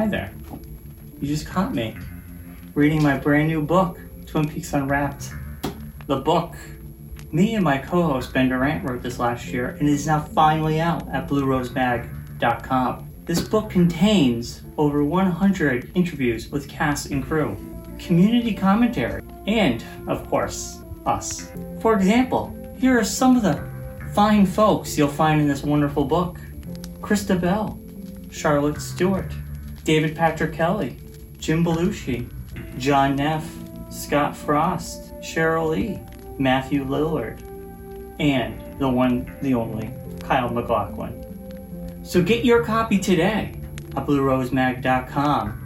Hi there. You just caught me reading my brand new book, Twin Peaks Unwrapped. The book me and my co-host Ben Durant wrote this last year and is now finally out at bluerosemag.com. This book contains over 100 interviews with cast and crew, community commentary, and, of course, us. For example, here are some of the fine folks you'll find in this wonderful book. Chrysta Bell, Charlotte Stewart, David Patrick Kelly, Jim Belushi, John Neff, Scott Frost, Sheryl Lee, Matthew Lillard, and the one, the only, Kyle MacLachlan. So get your copy today at bluerosemag.com.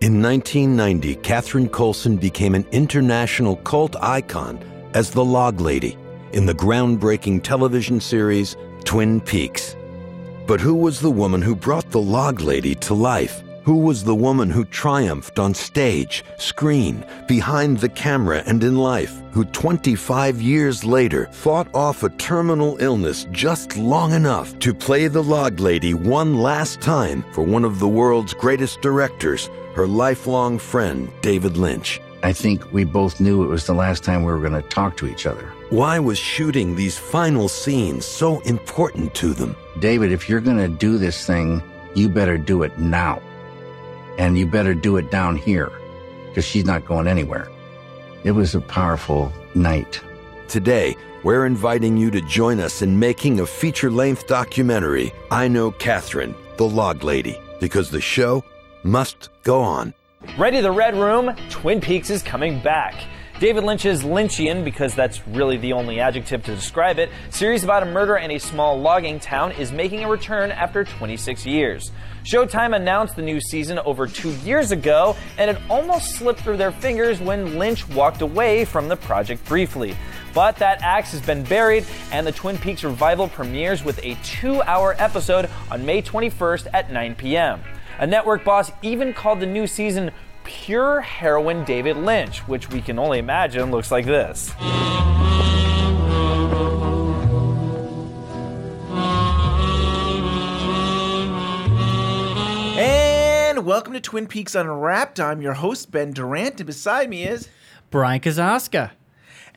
In 1990, Catherine Coulson became an international cult icon as the Log Lady in the groundbreaking television series Twin Peaks. But who was the woman who brought the Log Lady to life? Who was the woman who triumphed on stage, screen, behind the camera, and in life? Who 25 years later fought off a terminal illness just long enough to play the Log Lady one last time for one of the world's greatest directors, her lifelong friend, David Lynch. I think we both knew it was the last time we were going to talk to each other. Why was shooting these final scenes so important to them? David, if you're going to do this thing, you better do it now. And you better do it down here because she's not going anywhere. It was a powerful night. Today, we're inviting you to join us in making a feature length documentary, I Know Catherine, the Log Lady, because the show must go on. Ready the Red Room? Twin Peaks is coming back. David Lynch's Lynchian, because that's really the only adjective to describe it, series about a murder in a small logging town is making a return after 26 years. Showtime announced the new season over two years ago, and it almost slipped through their fingers when Lynch walked away from the project briefly. But that axe has been buried, and the Twin Peaks revival premieres with a two hour episode on May 21st at 9 p.m. A network boss even called the new season pure heroin David Lynch, which we can only imagine looks like this. And welcome to Twin Peaks Unwrapped. I'm your host, Ben Durant, and beside me is. Bryon Kozaczka.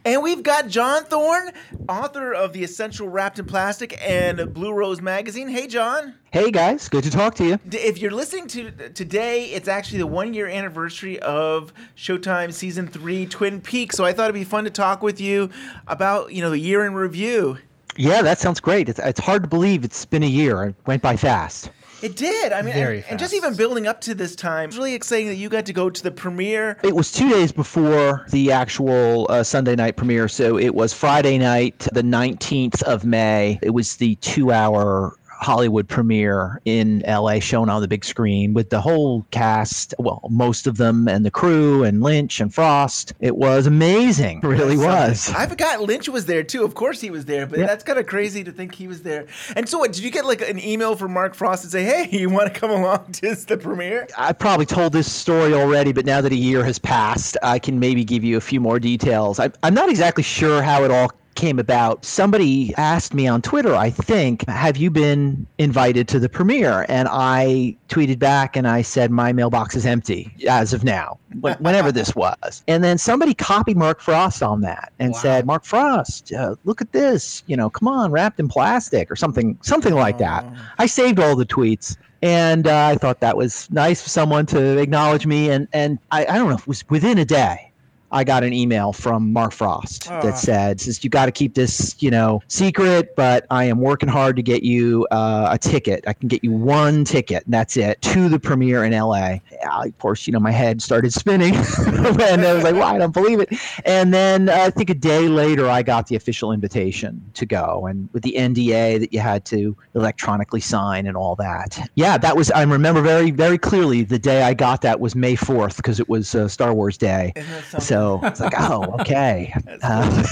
And we've got John Thorne, author of The Essential Wrapped in Plastic and Blue Rose Magazine. Hey, John. Hey, guys. Good to talk to you. If you're listening to today, it's actually the one year anniversary of Showtime season three, Twin Peaks. So I thought it'd be fun to talk with you about, you know, the year in review. Yeah, that sounds great. It's, it's hard to believe it's been a year. It went by fast. It did. I mean, Very and, and just even building up to this time, it's really exciting that you got to go to the premiere. It was two days before the actual uh, Sunday night premiere. So it was Friday night, the 19th of May. It was the two hour Hollywood premiere in LA shown on the big screen with the whole cast, well, most of them, and the crew, and Lynch and Frost. It was amazing. It really was. I forgot Lynch was there too. Of course he was there, but Yeah. that's kind of crazy to think he was there. And so, what did you get like an email from Mark Frost and say, "Hey, you want to come along to the premiere?" I probably told this story already, but now that a year has passed, I can maybe give you a few more details. I, I'm not exactly sure how it all came about. Somebody asked me on Twitter, I think, have you been invited to the premiere? And I tweeted back and I said, my mailbox is empty as of now, whenever this was. And then somebody copied Mark Frost on that and said, Mark Frost, uh, look at this, you know, come on, wrapped in plastic or something, something like that. I saved all the tweets and uh, I thought that was nice for someone to acknowledge me. And and I, I don't know if it was within a day. I got an email from Mark Frost Ah. that said, "Says you got to keep this, you know, secret, but I am working hard to get you uh, a ticket. I can get you one ticket, and that's it, to the premiere in L.A." Yeah, of course, you know, my head started spinning, and I was like, "Well, I don't believe it." And then uh, I think a day later, I got the official invitation to go, and with the NDA that you had to electronically sign and all that. Yeah, that was. I remember very, very clearly the day I got that was May fourth because it was uh, Star Wars Day. So So it's like, oh, okay. Uh,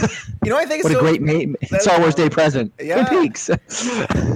You know, I think it's what a great ma- that's- Star Wars Day present. Yeah. Twin Peaks. I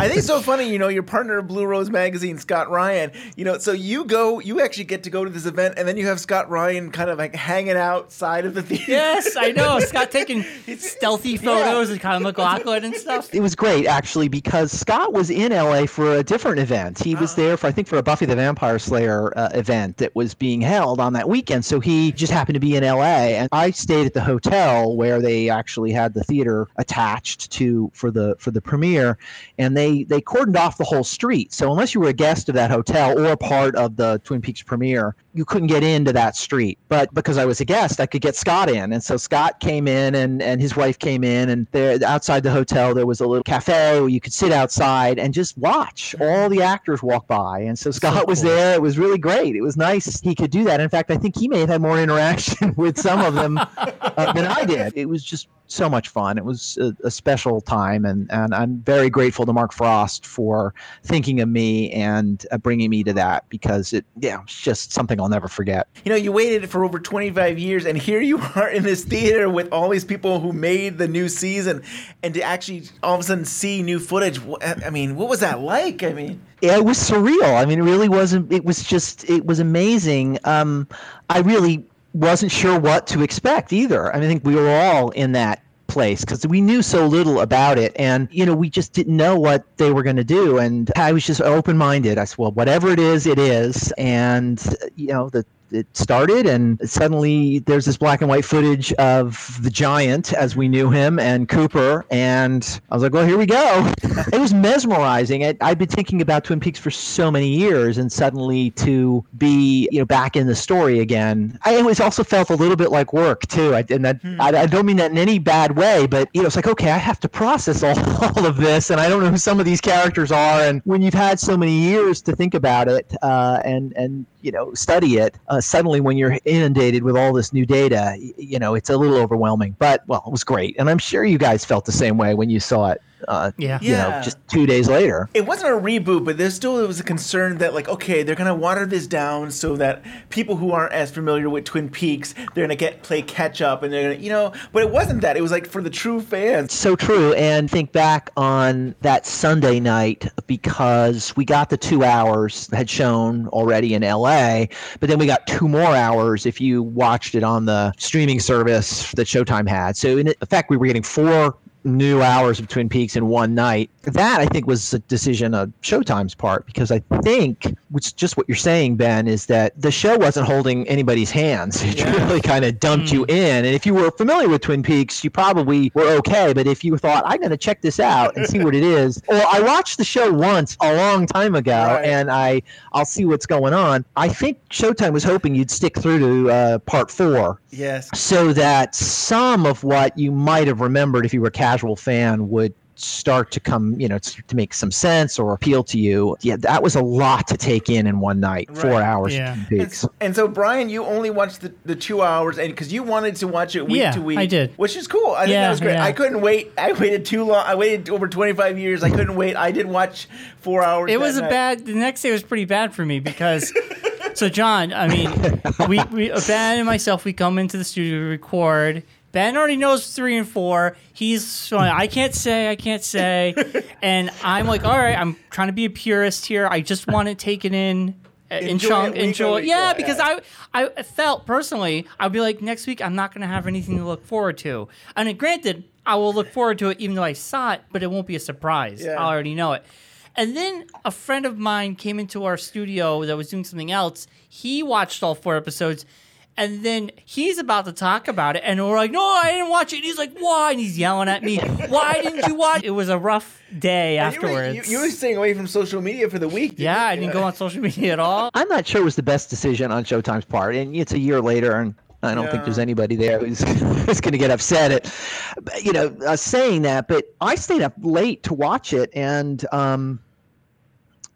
think it's so funny, you know, your partner of Blue Rose Magazine, Scott Ryan, you know, so you go, you actually get to go to this event, and then you have Scott Ryan kind of like hanging outside of the theater. Yes, I know. Scott taking stealthy photos and kind of Kyle MacLachlan and stuff. it was great actually because Scott was in LA for a different event. He was there for I think for a Buffy the Vampire Slayer uh, event that was being held on that weekend. So he just happened to be in LA, and I stayed at the hotel where they actually had the theater attached to for the for the premiere, and they they cordoned off the whole street. So unless you were a guest of that hotel or part of the Twin Peaks premiere, you couldn't get into that street. But because I was a guest, I could get Scott in, and so Scott came in, and and his wife came in, and there outside the hotel there was a little cafe where you could sit outside and just watch all the actors walk by. And so Scott was there. It was really great. It was nice he could do that. In fact, I think he may have had more interaction with some of them uh, than I did. It was just so much fun. It was a, a special time, and, and I'm very grateful to Mark Frost for thinking of me and uh, bringing me to that because it, yeah, it's just something I'll never forget. You know, you waited for over 25 years, and here you are in this theater with all these people who made the new season, and to actually all of a sudden see new footage. I mean, what was that like? I mean, Yeah, it was surreal. I mean, it really wasn't. It was just. It was amazing. Um, I really wasn't sure what to expect either. I, mean, I think we were all in that place because we knew so little about it, and you know, we just didn't know what they were going to do. And I was just open minded. I said, well, whatever it is, it is. And you know, the it started and suddenly there's this black and white footage of the giant as we knew him and cooper and i was like well here we go. It was mesmerizing. I, i'd been thinking about twin peaks for so many years and suddenly to be you know back in the story again. I always also felt a little bit like work too. I, and that I, I don't mean that in any bad way but you know it's like okay i have to process all, all of this and i don't know who some of these characters are and when you've had so many years to think about it uh, and and you know study it uh, suddenly when you're inundated with all this new data you know it's a little overwhelming but well it was great and i'm sure you guys felt the same way when you saw it uh, Yeah. you Yeah. know just two days later it wasn't a reboot, but there still it was a concern that, like, okay, they're gonna water this down so that people who aren't as familiar with Twin Peaks, they're gonna get play catch up, and they're gonna, you know. But it wasn't that. It was like for the true fans. so true and think back on that sunday night because we got the two hours that had shown already in la but then we got two more hours if you watched it on the streaming service that showtime had so in effect we were getting four new hours of twin peaks in one night that i think was a decision of showtime's part because i think which just what you're saying ben is that the show wasn't holding anybody's hands. It really kind of dumped you in. And if you were familiar with twin peaks you probably were okay but if you thought i'm going to check this out and see what it is or i watched the show once a long time ago Right. and i i'll see what's going on. I think showtime was hoping you'd stick through to uh, part four. Yes. so that some of what you might have remembered if you were a casual fan would start to come, you know, to to make some sense or appeal to you. Yeah, that was a lot to take in in one night, four hours. Yeah. of Peaks. And so, Bryon, you only watched the, the two hours, and because you wanted to watch it week Yeah, to week, I did. which is cool. I think Yeah, that was great. yeah. I couldn't wait. I waited too long. I waited over twenty five years. I couldn't wait. I did watch four hours. It was a night. bad. The next day was pretty bad for me because. so John, I mean, we, we Ben and myself, we come into the studio to record. Ben already knows three and four. He's I can't say, I can't say, and I'm like, all right, I'm trying to be a purist here. I just want to take it in. uh, In chunk, enjoy, yeah, because. I, I felt personally, I'd be like, next week I'm not going to have anything to look forward to. And granted, I will look forward to it even though I saw it, but it won't be a surprise. Yeah. I already know it. And then a friend of mine came into our studio that was doing something else. He watched all four episodes. And then he's about to talk about it, and we're like, "No, I didn't watch it." And he's like, "Why?" And he's yelling at me, "Why didn't you watch?" It was a rough day And you were- afterwards. You, you were staying away from social media for the week. didn't yeah, you? I didn't go on social media at all. I'm not sure it was the best decision on Showtime's part, and it's a year later, and I don't think there's anybody there who's, who's going to get upset at, you know, uh, saying that. But I stayed up late to watch it, and um,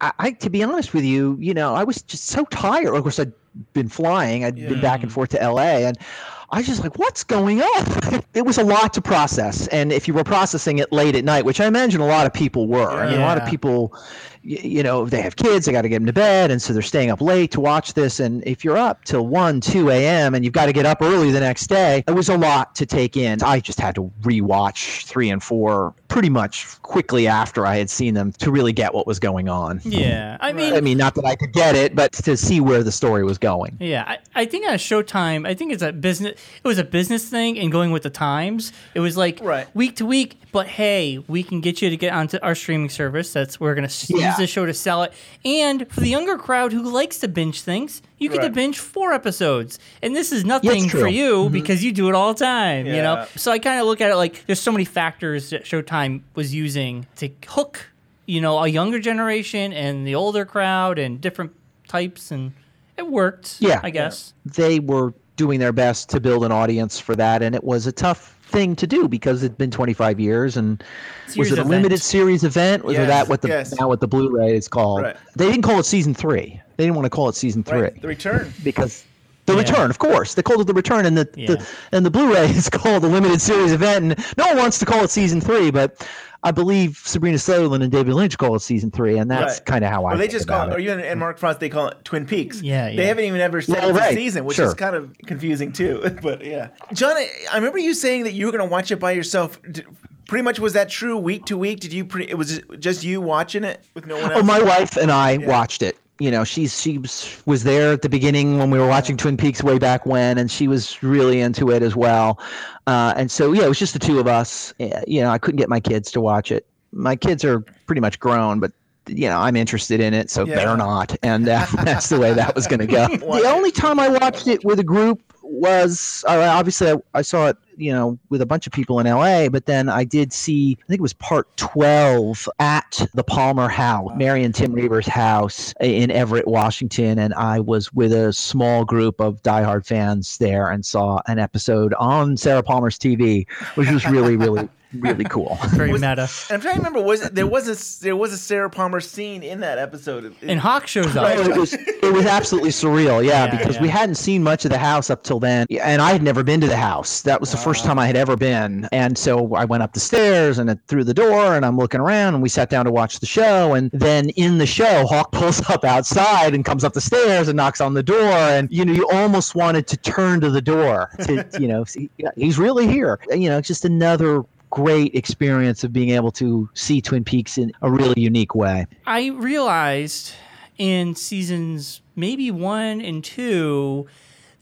I, I, to be honest with you, you know, I was just so tired. Of course, I'd been flying. I'd been back and forth to L.A. and. I was just like, what's going on? it was a lot to process. And if you were processing it late at night, which I imagine a lot of people were, I mean, a lot of people, you know, they have kids, they got to get them to bed, and so they're staying up late to watch this. And if you're up till one, two a.m. and you've got to get up early the next day, it was a lot to take in. I just had to rewatch three and four pretty much quickly after I had seen them to really get what was going on. Yeah, I mean, I mean, not that I could get it, but to see where the story was going. Yeah, I, I think on Showtime, I think it's a business. It was a business thing and going with the times. It was like Right. week to week, but hey, we can get you to get onto our streaming service. That's we're gonna s Yeah. use the show to sell it. And for the younger crowd who likes to binge things, you get to binge four episodes. And this is nothing for you mm-hmm. because you do it all the time. You know, so I kind of look at it like there's so many factors that Showtime was using to hook, you know, a younger generation and the older crowd and different types and. It worked. Yeah. I guess. they were doing their best to build an audience for that, and it was a tough thing to do because it'd been 25 years and Series was it a event. limited series event? Was Yes, that what the yes. now what the Blu-ray is called? Right. They didn't call it season three. They didn't want to call it season three Right. The return. because the Yeah. return, of course, they called it the return, and the, Yeah. the and the Blu-ray is called the limited series event, and no one wants to call it season three, but. I believe Sabrina Sutherland and David Lynch call it season three, and that's Right. kind of how I. Well, they just call it, or it. even and Mark Frost, they call it Twin Peaks. Yeah, They haven't even ever said Well, it's a right, season, which sure. is kind of confusing too. but yeah, John, I, I remember you saying that you were going to watch it by yourself. D- Pretty much was that true week to week? Did you? Pre- it was just you watching it with no one oh, else. Oh, my wife and I watched it. You know, she's she was, there at the beginning when we were watching Twin Peaks way back when, and she was really into it as well. Uh, and so, yeah, it was just the two of us. Uh, You know, I couldn't get my kids to watch it. My kids are pretty much grown, but you know, I'm interested in it, so Yeah. they're not, and uh, that's the way that was going to go. the only time I watched it with a group was uh, obviously I, I saw it, you know, with a bunch of people in LA, but then I did see, I think it was part 12 at the Palmer House, Mary and Tim Reber's house in Everett, Washington. And I was with a small group of diehard fans there and saw an episode on Sarah Palmer's TV, which was really, really, really cool. Very Was- meta. I'm trying to remember. Was it, there was a there was a Sarah Palmer scene in that episode? And Hawk shows up. Oh, it was it was absolutely surreal, yeah, Yeah, because yeah. we hadn't seen much of the house up till then, and I had never been to the house. That was the first ah. time I had ever been, and so I went up the stairs and through the door, and I'm looking around, and we sat down to watch the show, and then in the show, Hawk pulls up outside and comes up the stairs and knocks on the door, and you know you almost wanted to turn to the door to you know see, yeah, he's really here, you know, just another great experience of being able to see Twin Peaks in a really unique way. I realized in seasons maybe one and two,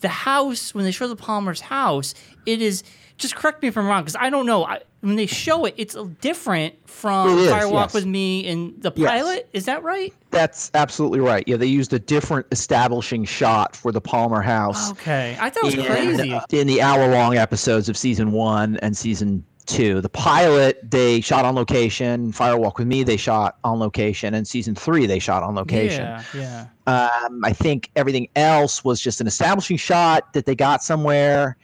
the house when they show the Palmer's house, it is. Just correct me if I'm wrong, because I don't know. I, when they show it, it's different from It is, Fire Walk yes. with Me and the Yes. pilot. Is that right? That's absolutely right. Yeah, they used a different establishing shot for the Palmer house. Okay, I thought it was in, crazy. uh, in the hour-long episodes of season one and season two. The pilot they shot on location. Fire Walk with Me they shot on location, and season three they shot on location. Yeah, yeah. Um, I think everything else was just an establishing shot that they got somewhere,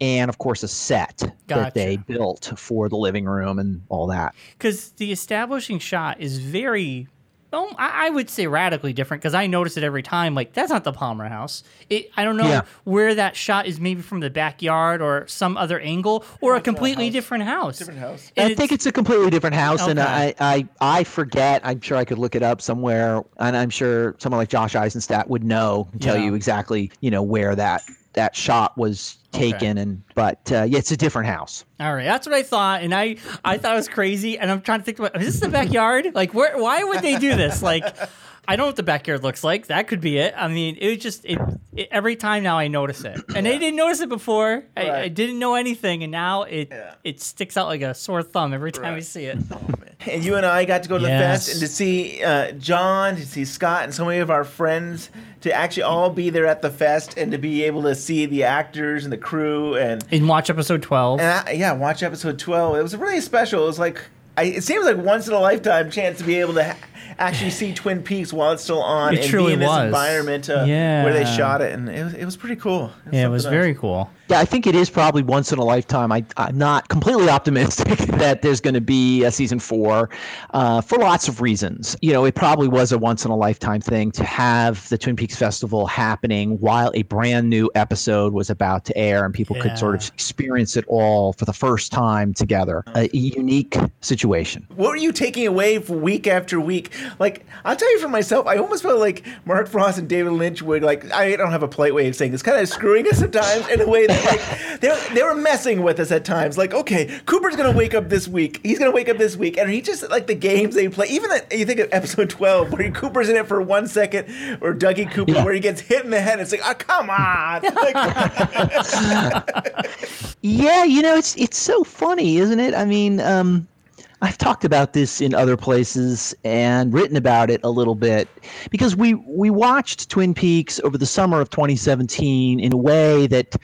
and of course a set that they built for the living room and all that. because the establishing shot is very um, I, I would say radically different because I notice it every time. Like that's not the Palmer house. It, I don't know Yeah. where that shot is. Maybe from the backyard or some other angle or a completely different house. Different house. And I think it's a completely different house, and I, I, I forget. I'm sure I could look it up somewhere, and I'm sure someone like Josh Eisenstadt would know, and tell Yeah. you exactly, you know, where that that shot was taken. And but uh, yeah, it's a different house. All right, that's what I thought, and I I thought it was crazy, and I'm trying to think about is this the backyard? Like, where? Why would they do this? Like, I don't know what the backyard looks like. That could be it. I mean, it was just it, it every time now I notice it, and I didn't notice it before. I, I didn't know anything, and now it Yeah. it sticks out like a sore thumb every time I see it. And you and I got to go to the fest and to see uh, John, to see Scott, and so many of our friends to actually all be there at the fest and to be able to see the actors and the crew and And watch episode twelve. and I, yeah, watch episode twelve. It was really special. It was like I, it seems like once in a lifetime chance to be able to ha- actually see Twin Peaks while it's still on It and truly be in this was. environment uh, where they shot it, and it was, it was pretty cool. yeah, it was something very cool. Yeah, I think it is probably once in a lifetime. I, I'm not completely optimistic that there's going to be a season four uh, for lots of reasons. You know, it probably was a once in a lifetime thing to have the Twin Peaks Festival happening while a brand new episode was about to air and people could sort of experience it all for the first time together. A unique situation. What were you taking away week after week? Like, I'll tell you for myself, I almost felt like Mark Frost and David Lynch would like. I don't have a polite way of saying this, kind of screwing us sometimes in a way that like they they were messing with us at times. Like, okay, Cooper's gonna wake up this week. He's gonna wake up this week, and he just like the games they play. Even that you think of episode twelve where Cooper's in it for one second, or Dougie Cooper Yeah. where he gets hit in the head. It's like, oh come on. Like, Yeah, you know, it's it's so funny, isn't it? I mean, um, I've talked about this in other places and written about it a little bit because we we watched Twin Peaks over the summer of 2017 in a way that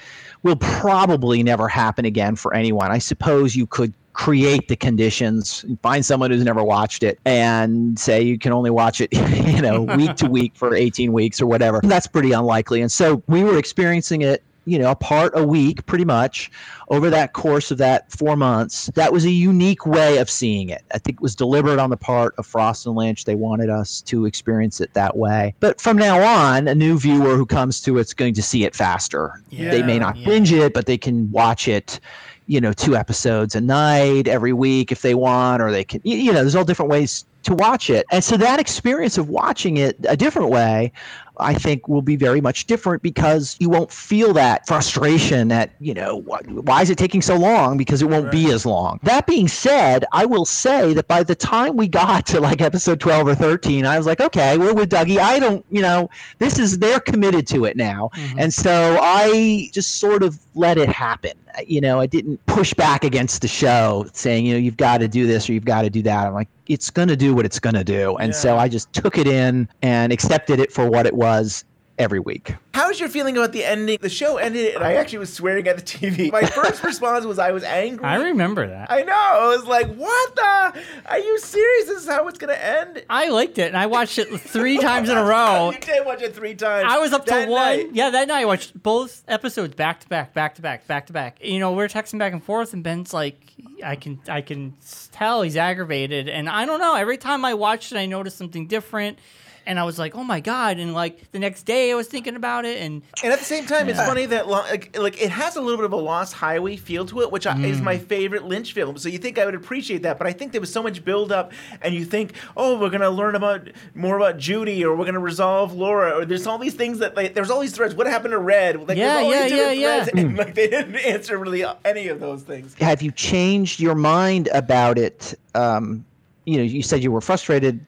will probably never happen again for anyone. I suppose you could create the conditions find someone who's never watched it and say you can only watch it you know week to week for 18 weeks or whatever that's pretty unlikely and so we were experiencing it you know, apart a week pretty much over that course of that four months. That was a unique way of seeing it. I think it was deliberate on the part of Frost and Lynch. They wanted us to experience it that way. But from now on, a new viewer who comes to it's going to see it faster. Yeah, they may not yeah. binge it, but they can watch it. You know, two episodes a night every week if they want, or they can. You know, there's all different ways to watch it, and so that experience of watching it a different way I think will be very much different because you won't feel that frustration that, you know, wh- why is it taking so long? Because it won't be as long. That being said, I will say that by the time we got to like episode 12 or 13, I was like, okay, we're with Dougie. I don't, you know, this is, they're committed to it now. Mm-hmm. And so I just sort of let it happen. You know, I didn't push back against the show saying, you know, you've got to do this or you've got to do that. I'm like, it's going to do what it's going to do. And so I just took it in and accepted it for what it was every week. How's your feeling about the ending? The show ended, and I actually was swearing at the TV. My first response was I was angry. I remember that. I know. I was like, "What the? Are you serious? This is how it's gonna end?" I liked it, and I watched it three times in a row. You did watch it three times. I was up to one. night. Yeah, that night I watched both episodes back to back, back to back, back to back. You know, we're texting back and forth, and Ben's like, I can, I can tell he's aggravated, and I don't know. Every time I watched it, I noticed something different, and I was like, oh my god! And like the next day, I was thinking about it, and And at the same time, it's funny that like, like it has a little bit of a Lost Highway feel to it, which I, is Mm. my favorite Lynch film. So you think I would appreciate that, but I think there was so much build up, and you think, oh, we're gonna learn about more about Judy, or we're gonna resolve Laura, or there's all these things that like there's all these threads. What happened to Red? Like, Yeah, there's all yeah, these different yeah, threads, and like they didn't answer really any of those things. Have you changed your mind about it? Um, you know, you said you were frustrated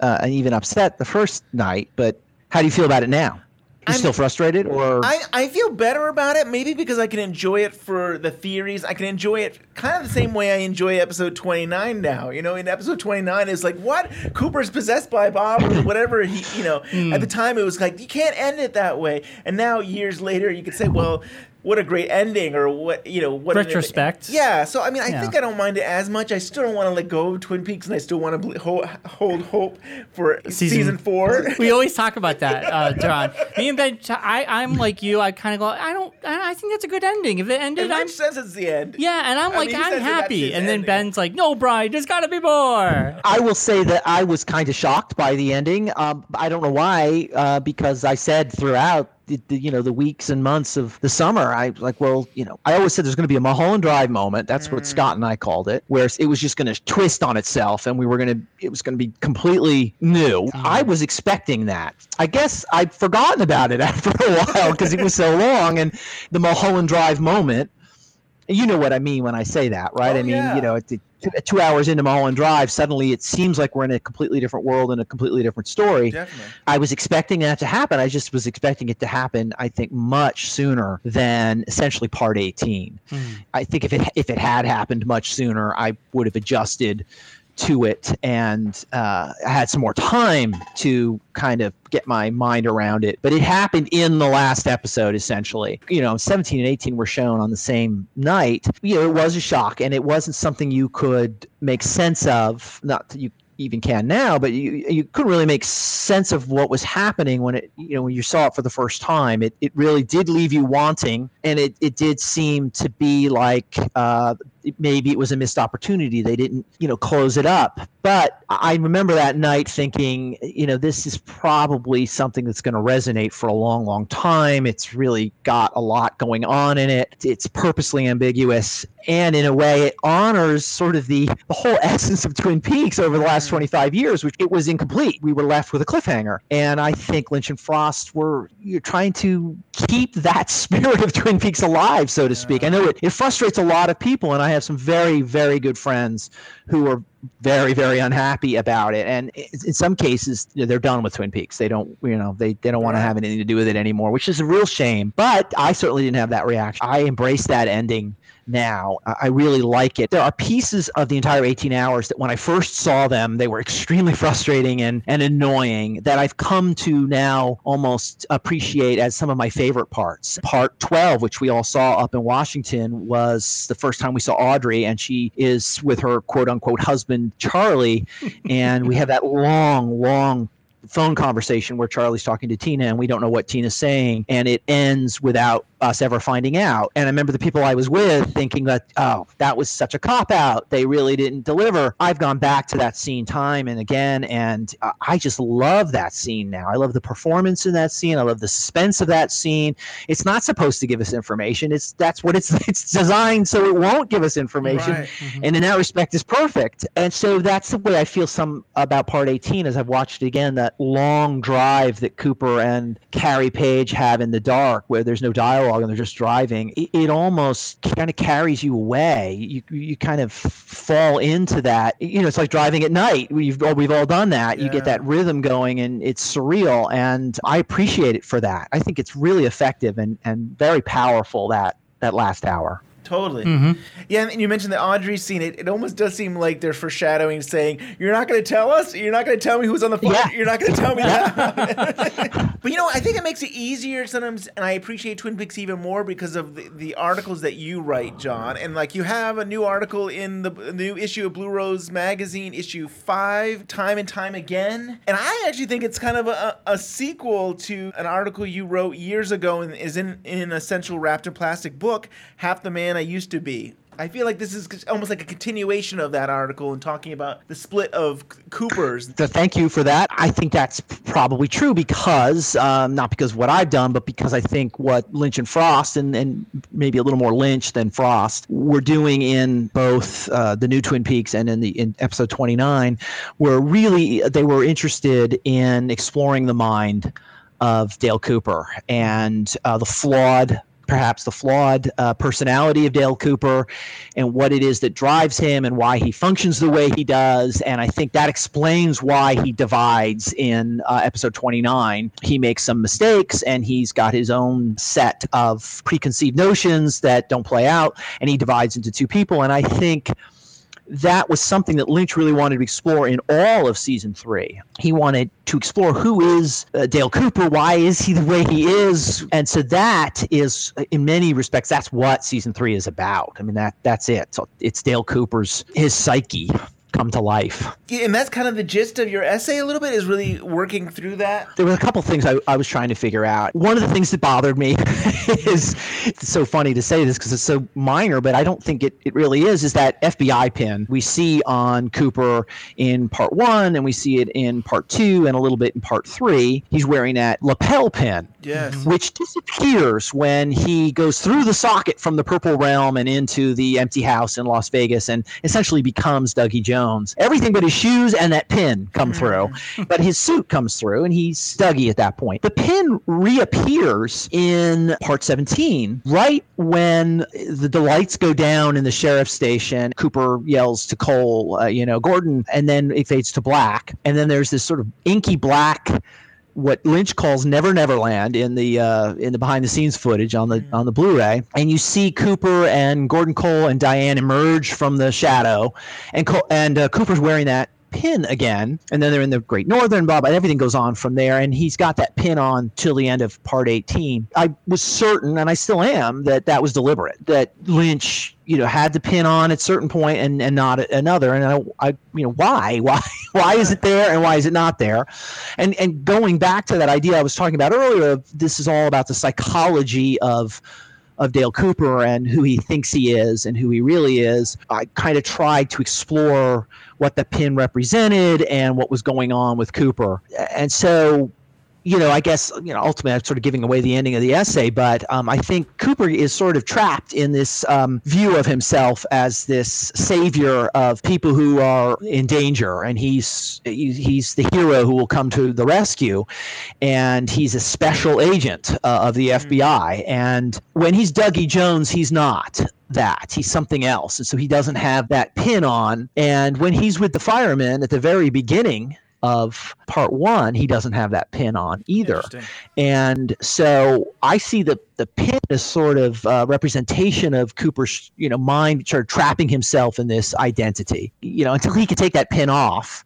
uh, and even upset the first night, but how do you feel about it now? You I'm- still frustrated, or I, I feel better about it, maybe because I can enjoy it for the theories. I can enjoy it kind of the same way I enjoy episode 29 now. You know, in episode 29, it's like, what? Cooper's possessed by Bob or whatever. He, you know, at the time it was like, you can't end it that way. And now, years later, you could say, well, what a great ending, or what, you know, what. an- Retrospect. yeah, so I mean, I Yeah. think I don't mind it as much. I still don't want to let go of Twin Peaks, and I still want to bel- hold, hold hope for season, Season- four. we always talk about that, uh, John. Me and Ben, I, I'm like you. I kind of go, I don't, I I think that's a good ending. If it ended, I'm Rich says it's the end. yeah, and I'm I like, mean, I'm says that that's happy. his And then ending. Ben's like, No, Bryon, there's got to be more. I will say that I was kind of shocked by the ending. Um, I don't know why, uh, because I said throughout. The, the, you know the weeks and months of the summer i like well you know i always said there's going to be a mulholland drive moment. That's what mm. scott and i called it where it was just going to twist on itself and we were going to it was going to be completely new. I mm. was expecting that. I guess i'd forgotten about it after a while because it was so long and the mulholland drive moment you know what I mean when I say that, right? Oh, I mean, yeah. you know, at the, two, hours into Mulholland Drive, suddenly it seems like we're in a completely different world and a completely different story. Definitely. I was expecting that to happen. I just was expecting it to happen, I think, much sooner than essentially part 18. Hmm. I think if it if it had happened much sooner, I would have adjusted to it and uh, I had some more time to kind of get my mind around it. But it happened in the last episode, essentially. You know, 17 and 18 were shown on the same night. You know, it was a shock and it wasn't something you could make sense of. Not that you even can now, but you you couldn't really make sense of what was happening when it you know when you saw it for the first time. It it really did leave you wanting, and it it did seem to be like uh, maybe it was a missed opportunity. They didn't you know close it up. But I remember that night thinking, you know, this is probably something that's going to resonate for a long, long time. It's really got a lot going on in it. It's purposely ambiguous, and in a way, it honors sort of the the whole essence of Twin Peaks over the last mm. 25 years, which it was incomplete. We were left with a cliffhanger. And I think Lynch and Frost were you're trying to keep that spirit of Twin Peaks alive, so to speak. I know it, it frustrates a lot of people, and I have some very, very good friends who are very, very unhappy about it. And in some cases, they're done with Twin Peaks. They don't, you know, they, they don't want to have anything to do with it anymore, which is a real shame. But I certainly didn't have that reaction. I embraced that ending now. I really like it. There are pieces of the entire 18 hours that when I first saw them, they were extremely frustrating and, and annoying that I've come to now almost appreciate as some of my favorite parts. Part 12, which we all saw up in Washington, was the first time we saw Audrey, and she is with her quote unquote husband, Charlie. and we have that long, long phone conversation where Charlie's talking to Tina and we don't know what Tina's saying and it ends without us ever finding out. And I remember the people I was with thinking that, oh, that was such a cop out. They really didn't deliver. I've gone back to that scene time and again, and uh, I just love that scene now. I love the performance in that scene. I love the suspense of that scene. It's not supposed to give us information. It's that's what it's it's designed so it won't give us information. Right. And in that respect is perfect. And so that's the way I feel some about part 18 as I've watched it again, that long drive that Cooper and Carrie Page have in the dark where there's no dialogue and they're just driving. It, it almost kind of carries you away. You you kind of fall into that. You know, it's like driving at night. We've all, we've all done that. You get that rhythm going and it's surreal and I appreciate it for that. I think it's really effective and and very powerful that that last hour. Totally. Mm-hmm. Yeah, and you mentioned the Audrey scene. It, it almost does seem like they're foreshadowing, saying, "You're not going to tell us. You're not going to tell me who's on the phone. Yeah. You're not going to tell me that." but you know, I think it makes it easier sometimes, and I appreciate Twin Peaks even more because of the, the articles that you write, John. And like, you have a new article in the new issue of Blue Rose magazine, issue five, time and time again. And I actually think it's kind of a, a sequel to an article you wrote years ago, and is in in Essential wrapped in plastic book, "Half the Man I Used to Be." I feel like this is almost like a continuation of that article and talking about the split of Coopers. So thank you for that. I think that's probably true because um, not because what I've done, but because I think what Lynch and Frost and, and maybe a little more Lynch than Frost were doing in both uh, the new Twin Peaks and in the in episode 29 were really they were interested in exploring the mind of Dale Cooper and uh, the flawed perhaps the flawed uh, personality of Dale Cooper and what it is that drives him and why he functions the way he does. And I think that explains why he divides in uh, episode 29. He makes some mistakes and he's got his own set of preconceived notions that don't play out, and he divides into two people. And I think that was something that Lynch really wanted to explore in all of season three. He wanted to explore who is uh, Dale Cooper, why is he the way he is, and so that is, in many respects, that's what season three is about. I mean, that that's it. So it's Dale Cooper's his psyche come to life. Yeah, and that's kind of the gist of your essay a little bit is really working through that. There were a couple things I, I was trying to figure out. One of the things that bothered me is it's so funny to say this because it's so minor, but I don't think it, it really is, is that FBI pin we see on Cooper in part one and we see it in part two and a little bit in part three. He's wearing that lapel pin Yes. which disappears when he goes through the socket from the purple realm and into the empty house in Las Vegas and essentially becomes Dougie Jones. Everything but his shoes and that pin come through, but his suit comes through and he's Dougie at that point. The pin reappears in part 17 right when the, the lights go down in the sheriff's station. Cooper yells to Cole, uh, you know, Gordon, and then it fades to black. And then there's this sort of inky black what Lynch calls Never Neverland in the uh, in the behind the scenes footage on the on the Blu-ray, and you see Cooper and Gordon Cole and Diane emerge from the shadow, and Cole, and uh, Cooper's wearing that pin again, and then they're in the Great Northern, blah, blah, everything goes on from there, and he's got that pin on till the end of part 18. I was certain, and I still am, that that was deliberate, that Lynch, you know, had the pin on at certain point and, and not at another, and I, I, you know, why, why, why is it there, and why is it not there, and and going back to that idea I was talking about earlier, this is all about the psychology of of Dale Cooper and who he thinks he is and who he really is. I kind of tried to explore what the pin represented and what was going on with Cooper. And so you know, I guess, you know, ultimately I'm sort of giving away the ending of the essay, but um, I think Cooper is sort of trapped in this um, view of himself as this savior of people who are in danger, and he's he's the hero who will come to the rescue, and he's a special agent uh, of the FBI, and when he's Dougie Jones, he's not that. He's something else. And so he doesn't have that pin on. And when he's with the firemen at the very beginning, of part one, he doesn't have that pin on either. And so I see the, the pin as sort of a representation of Cooper's, you know, mind sort of trapping himself in this identity. You know, until he can take that pin off,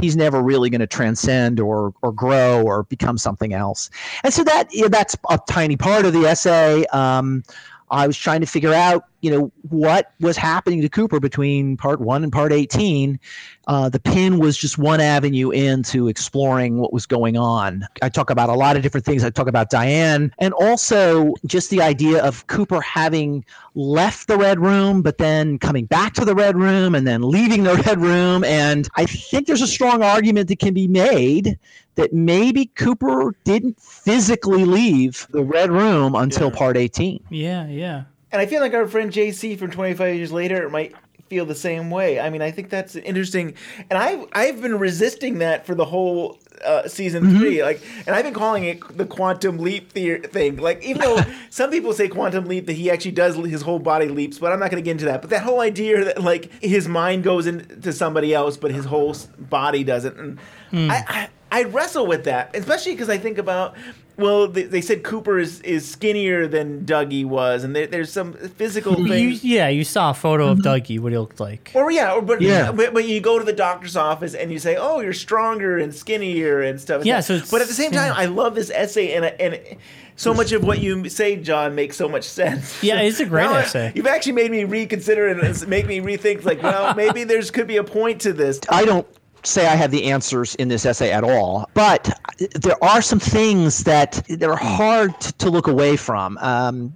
he's never really going to transcend or or grow or become something else. And so that know, that's a tiny part of the essay. Um, I was trying to figure out, you know, what was happening to Cooper between part one and part 18. Uh, the pin was just one avenue into exploring what was going on. I talk about a lot of different things. I talk about Diane and also just the idea of Cooper having left the Red Room, but then coming back to the Red Room and then leaving the Red Room. And I think there's a strong argument that can be made that maybe Cooper didn't physically leave the Red Room until Yeah. part 18. Yeah, yeah. And I feel like our friend JC from 25 years later might feel the same way. I mean, I think that's interesting, and I've I've been resisting that for the whole uh, season Mm-hmm. three. Like, and I've been calling it the quantum leap theory thing. Like, even though some people say quantum leap that he actually does his whole body leaps, but I'm not going to get into that. But that whole idea that like his mind goes into somebody else, but his whole body doesn't. And Hmm. I, I I wrestle with that, especially because I think about. Well, they, they said Cooper is, is skinnier than Dougie was, and there, there's some physical You, yeah, you saw a photo of mm-hmm. Dougie, what he looked like. Or yeah, or, but, Yeah. but but you go to the doctor's office and you say, "Oh, you're stronger and skinnier and stuff." Yeah, And so it's- but at the same time, yeah. I love this essay, and and so much of what you say, John, makes so much sense. Yeah, it's a great Now essay. You've actually made me reconsider and it's make me rethink. Like, well, maybe there's could be a point to this. I don't say I have the answers in this essay at all, but there are some things that that are hard to, to look away from. Um,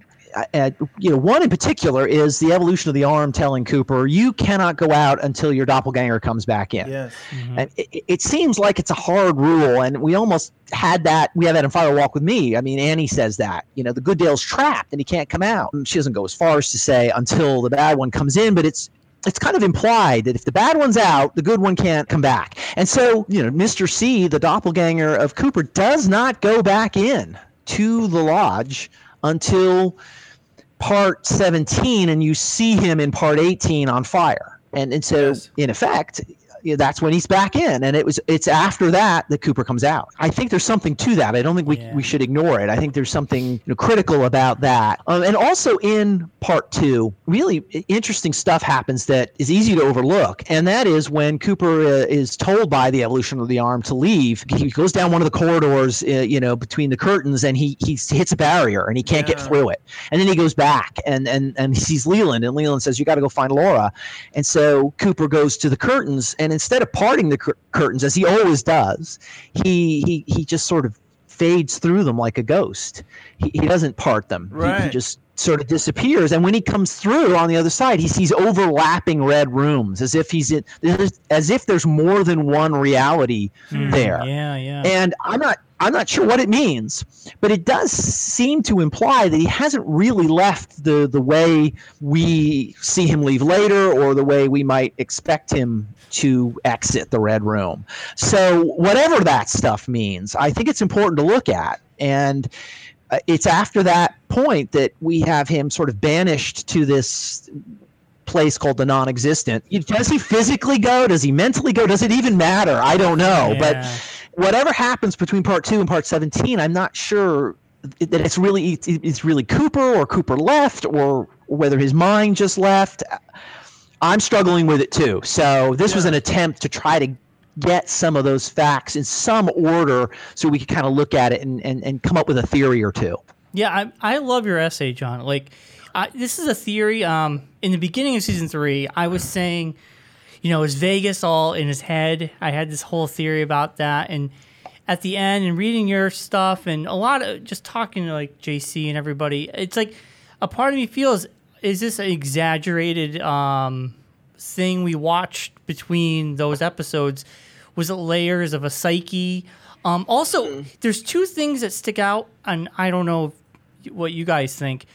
uh, you know, one in particular is the evolution of the arm telling Cooper, "You cannot go out until your doppelganger comes back in." Yes. And it, it seems like it's a hard rule, and we almost had that. We have that in Fire Walk with Me. I mean, Annie says that. You know, the good Dale's trapped and he can't come out. And she doesn't go as far as to say until the bad one comes in, but it's it's kind of implied that if the bad one's out, the good one can't come back. And so, you know, Mr. C, the doppelganger of Cooper, does not go back in to the lodge until part 17 and you see him in part 18 on fire and and so Yes. in effect you know, that's when he's back in and it was it's after that that cooper comes out. I think there's something to that. I don't think we, Yeah. we should ignore it. I think there's something you know, critical about that. Um, and also in part two really interesting stuff happens that is easy to overlook and that is when cooper uh, is told by the evolution of the arm to leave he goes down one of the corridors uh, you know between the curtains and he he hits a barrier and he can't get through it. And then he goes back and and and he sees Leland, and Leland says, "You got to go find Laura." And so Cooper goes to the curtains, and instead of parting the cur- curtains as he always does, he he he just sort of fades through them like a ghost. He, he doesn't part them. He- He, just sort of disappears. And when he comes through on the other side, he sees overlapping red rooms, as if he's in, as if there's more than one reality hmm, there. Yeah, yeah. And I'm not I'm not sure what it means, but it does seem to imply that he hasn't really left the the way we see him leave later or the way we might expect him to exit the red room. So whatever that stuff means, I think it's important to look at and uh, it's after that point that we have him sort of banished to this place called the non-existent. Does he physically go? Does he mentally go? Does it even matter? I don't know. But whatever happens between part two and part 17 i'm not sure that it's really it's really cooper or cooper left or whether his mind just left i'm struggling with it too so this was an attempt to try to get some of those facts in some order so we could kind of look at it and, and, and come up with a theory or two. Yeah, I, I love your essay, John. Like, I, this is a theory. Um, in the beginning of season three, I was saying, you know, is Vegas all in his head? I had this whole theory about that, and at the end, and reading your stuff, and a lot of just talking to like JC and everybody, it's like a part of me feels, is this an exaggerated um, thing we watched between those episodes? Was it layers of a psyche? Um, also, there's two things that stick out, and I don't know what you guys think.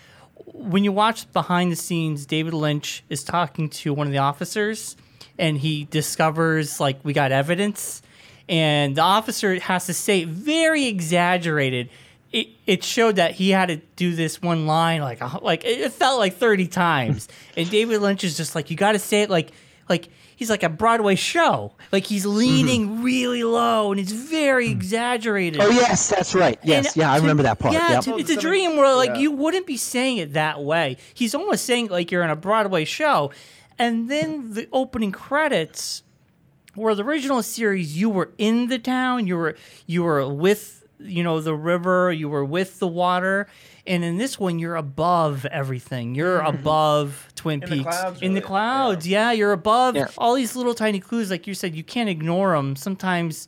When you watch behind the scenes, David Lynch is talking to one of the officers, and he discovers like we got evidence, and the officer has to say very exaggerated. It, it showed that he had to do this one line like like it felt like 30 times and David Lynch is just like you got to say it like like he's like a Broadway show like he's leaning mm-hmm. really low and it's very mm-hmm. exaggerated Oh yes, that's right. Yes, and yeah, I remember that part. Yeah, Yep. to- it's a dream where like yeah. you wouldn't be saying it that way. He's almost saying like you're in a Broadway show, and then the opening credits, where the original series you were in the town, you were you were with you know the river, you were with the water. And in this one, you're above everything. You're above Twin Mm-hmm. In the Peaks. clouds, in the really. clouds, yeah. You're above Yeah. all these little tiny clues. Like you said, you can't ignore them. Sometimes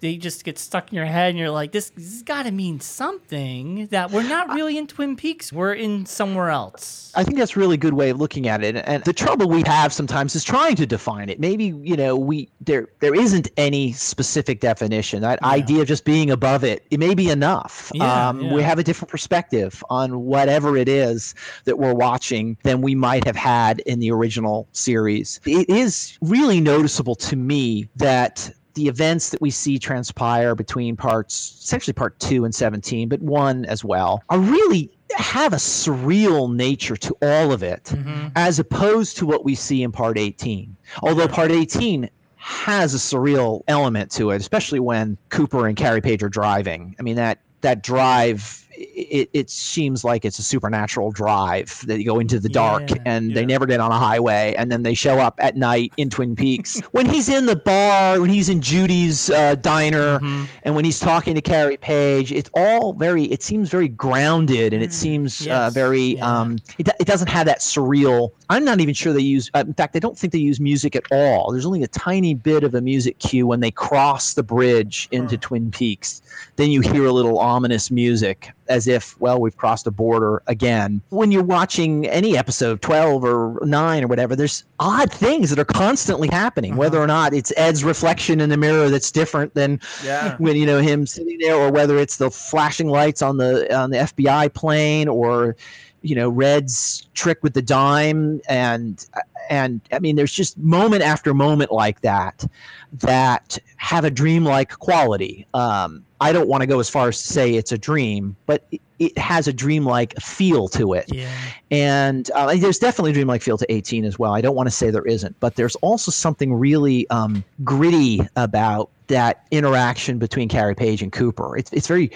they just get stuck in your head and you're like this, this has got to mean something that we're not really in twin peaks we're in somewhere else I think that's a really good way of looking at it. And the trouble we have sometimes is trying to define it. Maybe, you know, we there there isn't any specific definition. That idea of just being above it, it may be enough. Yeah, um, yeah. We have a different perspective on whatever it is that we're watching than we might have had in the original series. It is really noticeable to me that the events that we see transpire between parts, essentially part two and 17, but one as well, are really have a surreal nature to all of it, mm-hmm. as opposed to what we see in part 18. Although part 18 has a surreal element to it, especially when Cooper and Carrie Page are driving. I mean, that that drive. It, it seems like it's a supernatural drive that you go into the dark Yeah, and they never get on a highway and then they show up at night in Twin Peaks. when he's in the bar, when he's in Judy's uh, diner, Mm-hmm. and when he's talking to Carrie Page, it's all very. It seems very grounded, and it seems uh, Mm. Very. yeah. Um, it, it doesn't have that surreal. I'm not even sure they use. Uh, in fact, I don't think they use music at all. There's only a tiny bit of a music cue when they cross the bridge into Twin Peaks. Then you hear a little ominous music, as if, well, we've crossed a border again. When you're watching any episode, 12 or 9 or whatever, there's odd things that are constantly happening, whether uh-huh. or not it's Ed's reflection in the mirror that's different than Yeah. when you know him sitting there, or whether it's the flashing lights on the on the FBI plane, or you know Red's trick with the dime, and and I mean, there's just moment after moment like that that have a dreamlike quality. Um, I don't want to go as far as to say it's a dream, but it, it has a dreamlike feel to it. yeah And uh, there's definitely a dreamlike feel to 18 as well. I don't want to say there isn't, but there's also something really um, gritty about that interaction between Carrie Page and Cooper. It's it's very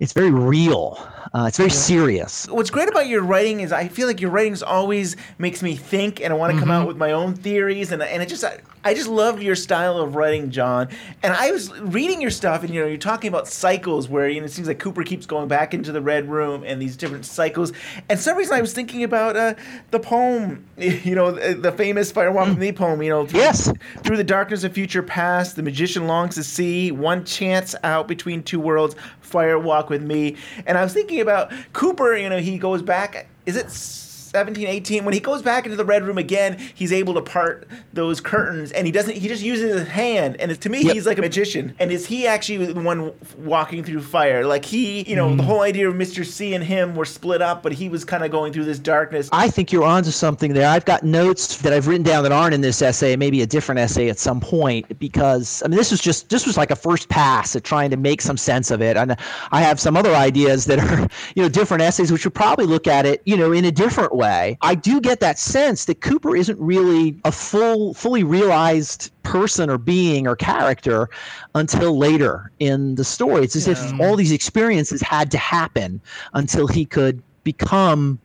it's very real. Uh, it's very serious. What's great about your writing is I feel like your writings always makes me think, and I want to come out with my own theories, and and it just I, I just love your style of writing, John. And I was reading your stuff, and you know you're talking about cycles where you know it seems like Cooper keeps going back into the red room and these different cycles. And some reason I was thinking about uh, the poem, you know, the, the famous Fire Walk with Me poem, you know, through, Yes. through the darkness of future past, the magician longs to see one chance out between two worlds. Fire walk with me, and I was thinking about Cooper. You know, he goes back. Is it 17, 18? When he goes back into the red room again, he's able to part those curtains, and he doesn't. He just uses his hand, and to me, Yep. he's like a magician. And is he actually the one walking through fire? Like he, you know, the hmm. whole idea of Mister C and him were split up, but he was kind of going through this darkness. I think you're onto something there. I've got notes that I've written down that aren't in this essay, maybe a different essay at some point, because I mean this was just this was like a first pass at trying to make some sense of it. And I have some other ideas that are, you know, different essays which would probably look at it, you know, in a different way. I do get that sense that Cooper isn't really a full fully realized person or being or character until later in the story. It's as if all these experiences had to happen until he could become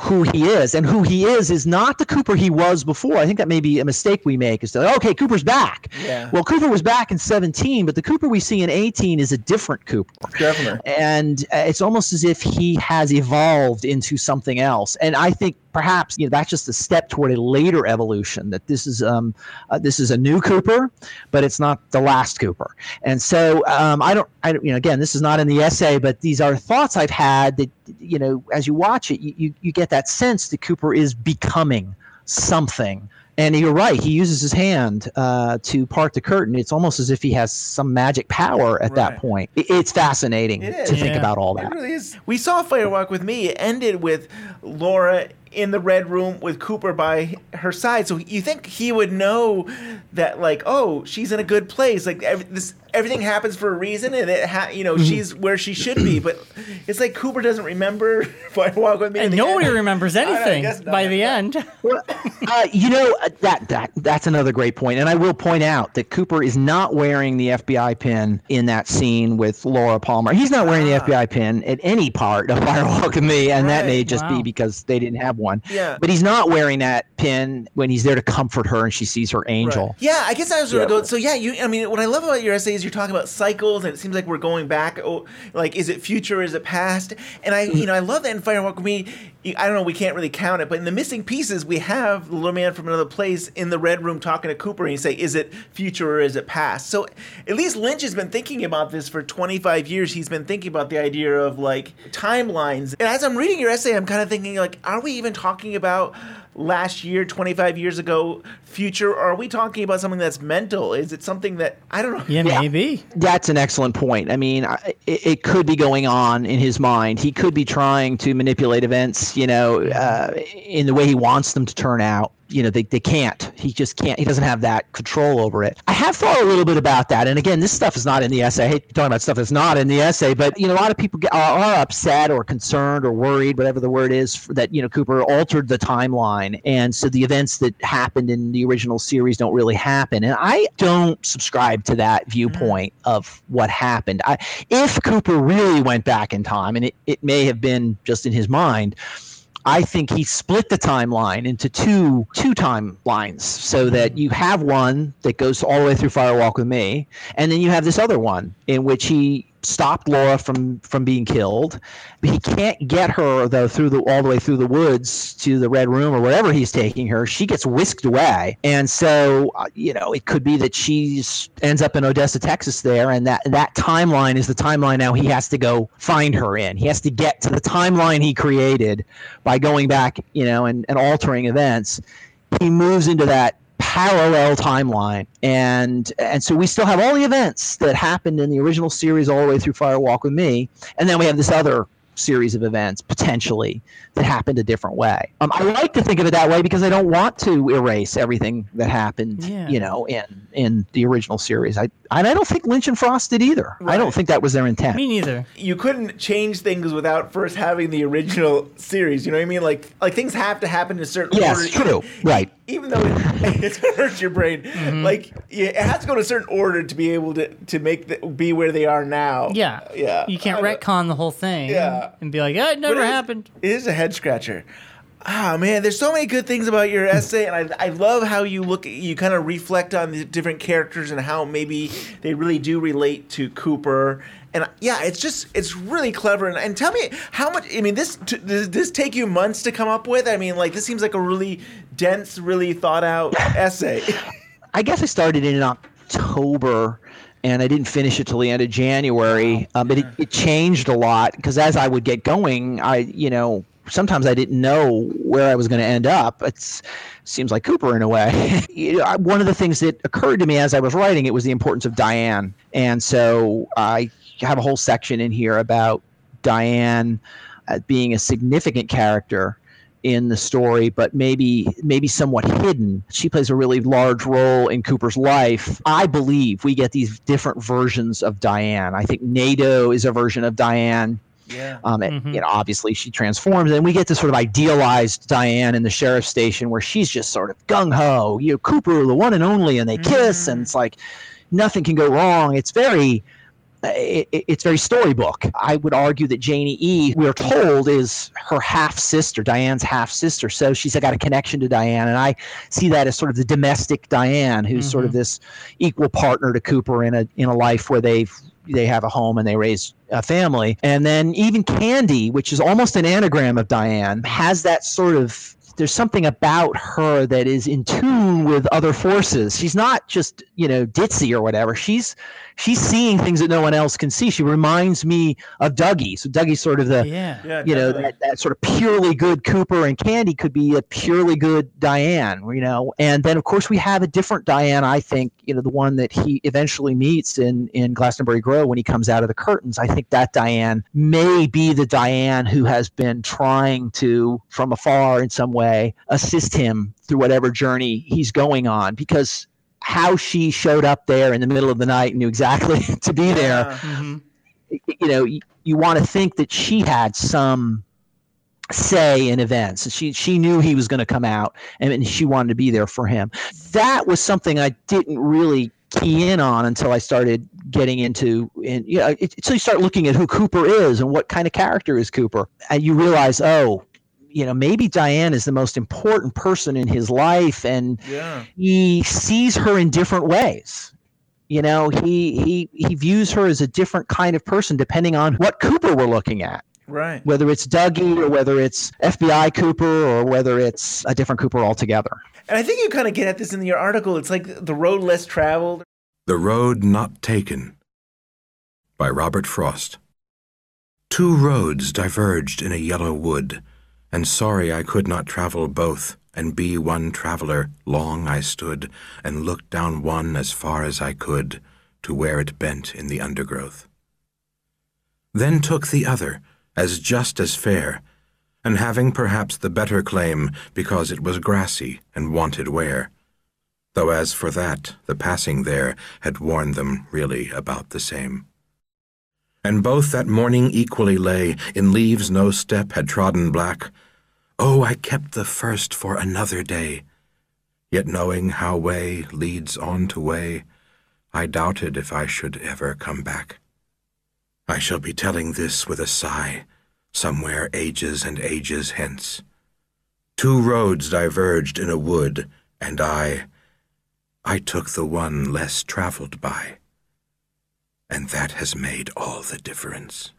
who he is. And who he is is not the Cooper he was before. I think that may be a mistake we make is to, okay, Cooper's back. Yeah. Well, Cooper was back in 17, but the Cooper we see in 18 is a different Cooper. Definitely. And uh, it's almost as if he has evolved into something else. And I think perhaps you know that's just a step toward a later evolution that this is um uh, this is a new cooper but it's not the last cooper and so um i don't i don't you know again this is not in the essay but these are thoughts i've had that you know as you watch it you you, you get that sense that cooper is becoming something and you're right. He uses his hand uh, to part the curtain. It's almost as if he has some magic power at that point. It's fascinating It to is. think about all It that. really is. We saw Fire Walk with Me. It ended with Laura in the red room with Cooper by her side. So you think he would know that, like, oh, she's in a good place. Like ev- this, everything happens for a reason, and it, ha- you know, Mm-hmm. she's where she should be. But it's like Cooper doesn't remember Fire Walk with Me. in And the nobody end. remembers I don't- I anything by the end. Well, uh, you know uh, that that that's another great point, and I will point out that Cooper is not wearing the FBI pin in that scene with Laura Palmer. He's not wearing the FBI pin at any part of Fire Walk with Me, and that may just Wow. be because they didn't have one. Yeah. But he's not wearing that pin when he's there to comfort her and she sees her angel. Right. Yeah, I guess I was going to go. So yeah, you. I mean, what I love about your essay is you're talking about cycles, and it seems like we're going back. Oh, like is it future? Is it past? And I, you know, I love that in Fire Walk with Me. I don't know. We can't really count it, but in the missing pieces, we have the little man from another place in the red room talking to Cooper, and you say, "Is it future or is it past?" So at least Lynch has been thinking about this for 25 years. He's been thinking about the idea of like timelines. And as I'm reading your essay, I'm kind of thinking like, are we even talking about last year, 25 years ago, future? Or are we talking about something that's mental? Is it something that I don't know? Yeah, maybe. That's an excellent point. I mean, I- it, it could be going on in his mind. He could be trying to manipulate events, you know, uh, in the way he wants them to turn out. You know, they, they can't. He just can't. He doesn't have that control over it. I have thought a little bit about that. And again, this stuff is not in the essay. I hate talking about stuff that's not in the essay, but, you know, a lot of people get, are, are upset or concerned or worried, whatever the word is, that, you know, Cooper altered the timeline. And so the events that happened in the original series don't really happen. And I don't subscribe to that mm-hmm. viewpoint of what happened. I, if Cooper really went back in time, and it, it may have been just in his mind, I think he split the timeline into two two timelines so that you have one that goes all the way through Fire Walk with Me, and then you have this other one in which he stopped Laura from from being killed. He can't get her though through the all the way through the woods to the red room or wherever he's taking her. She gets whisked away, and so uh, you know it could be that she's ends up in Odessa, Texas, there, and that that timeline is the timeline now he has to go find her in. He has to get to the timeline he created by going back, you know, and, and altering events. He moves into that parallel timeline and and so we still have all the events that happened in the original series all the way through fire walk with me and then we have this other series of events potentially that happened a different way um, i like to think of it that way because i don't want to erase everything that happened Yeah. you know in in the original series i and i don't think lynch and frost did either i don't think that was their intent Me neither. You couldn't change things without first having the original series. You know what I mean? Like, like things have to happen in a certain Yes, order. true. Right. Even though it, it's gonna hurt your brain, Mm-hmm. like yeah, it has to go in a certain order to be able to to make the, be where they are now. Yeah. yeah. You can't I retcon the whole thing Yeah. and be like, oh, it never it is- happened. It is a head scratcher. Ah man, there's so many good things about your essay, and I, I love how you look, you kind of reflect on the different characters and how maybe they really do relate to Cooper. And yeah, it's just it's really clever. And, and tell me how much. I mean, this t- does this take you months to come up with? I mean, like this seems like a really dense, really thought out essay. I guess I started in October and I didn't finish it till the end of January. Um, but it, it changed a lot because as I would get going, I, you know, sometimes I didn't know where I was going to end up. It seems like Cooper in a way. you know, I- one of the things that occurred to me as I was writing it was the importance of Diane. And so I have a whole section in here about Diane uh, being a significant character in the story, but maybe maybe somewhat hidden. She plays a really large role in Cooper's life. I believe we get these different versions of Diane. I think Naido is a version of Diane. yeah. Um, and, you know, obviously she transforms, and we get this sort of idealized Diane in the sheriff's station where she's just sort of gung ho. You know, Cooper, the one and only, and they kiss, and it's like nothing can go wrong. It's very it, it's very storybook. I would argue that Janey E, we're told, is her half sister, Diane's half sister. So she's got a connection to Diane. And I see that as sort of the domestic Diane, who's mm-hmm. sort of this equal partner to Cooper in a, in a life where they've they have a home and they raise a family. And then even Candy, which is almost an anagram of Diane, has that sort of there's something about her that is in tune with other forces. She's not just, you know, ditzy or whatever. She's she's seeing things that no one else can see. She reminds me of Dougie. So Dougie's sort of the, yeah. Yeah, you know, that, that sort of purely good Cooper, and Candy could be a purely good Diane, you know. And then of course we have a different Diane. I think, you know, the one that he eventually meets in in Glastonbury Grove when he comes out of the curtains. I think that Diane may be the Diane who has been trying to, from afar in some way, assist him through whatever journey he's going on because how she showed up there in the middle of the night and knew exactly to be there. Mm-hmm. You know, you, you want to think that she had some say in events. She she knew he was going to come out, and, and she wanted to be there for him. That was something I didn't really key in on until I started getting into and you know, it, until you start looking at who Cooper is and what kind of character is Cooper, and you realize, oh, you know maybe diane is the most important person in his life and yeah. he sees her in different ways. You know he he he views her as a different kind of person depending on what cooper we're looking at. Right. Whether it's dougie or whether it's fbi cooper or whether it's a different cooper altogether. And i think you kind of get at this in your article. It's like the road less traveled. The road not taken by robert frost. Two roads diverged in a yellow wood and sorry I could not travel both, and be one traveller. Long I stood, and looked down one as far as I could, to where it bent in the undergrowth. Then took the other, as just as fair, and having perhaps the better claim, because it was grassy and wanted wear. Though as for that, the passing there had worn them really about the same. And both that morning equally lay, in leaves no step had trodden black, Oh, I kept the first for another day. Yet knowing how way leads on to way, I doubted if I should ever come back. I shall be telling this with a sigh, somewhere ages and ages hence. Two roads diverged in a wood, and I, I took the one less traveled by. And that has made all the difference.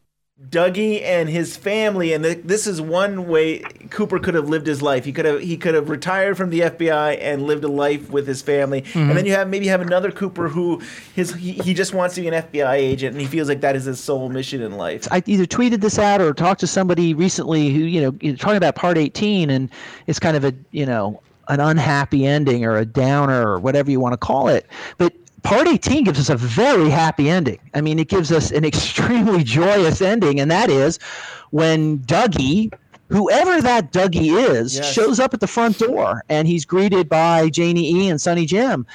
Dougie and his family, and this is one way Cooper could have lived his life. He could have he could have retired from the FBI and lived a life with his family. Mm-hmm. And then you have maybe have another Cooper who his he, he just wants to be an FBI agent, and he feels like that is his sole mission in life. I either tweeted this out or talked to somebody recently who you know talking about Part 18, and it's kind of a you know an unhappy ending or a downer or whatever you want to call it. But Part 18 gives us a very happy ending. I mean, it gives us an extremely joyous ending, and that is when Dougie, whoever that Dougie is, yes. shows up at the front door and he's greeted by Janey E and Sonny Jim.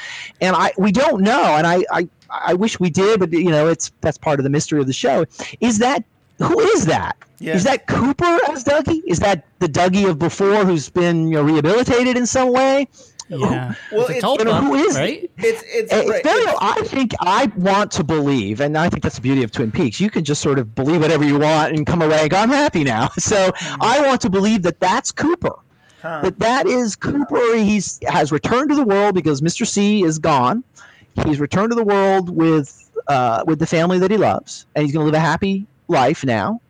And I we don't know, and I, I I wish we did, but you know, it's that's part of the mystery of the show. Is that who is that? Is that Cooper as Dougie? Is that the Dougie of before who's been you know, rehabilitated in some way? Yeah. well, it's, you know, who is right? It's it's, it's right. very. I think I want to believe, and I think that's the beauty of Twin Peaks. You can just sort of believe whatever you want and come away and go, "I'm happy now." So mm-hmm. I want to believe that that's Cooper. Huh. That that is Cooper. He's has returned to the world because Mr. C is gone. He's returned to the world with uh, with the family that he loves, and he's going to live a happy life now,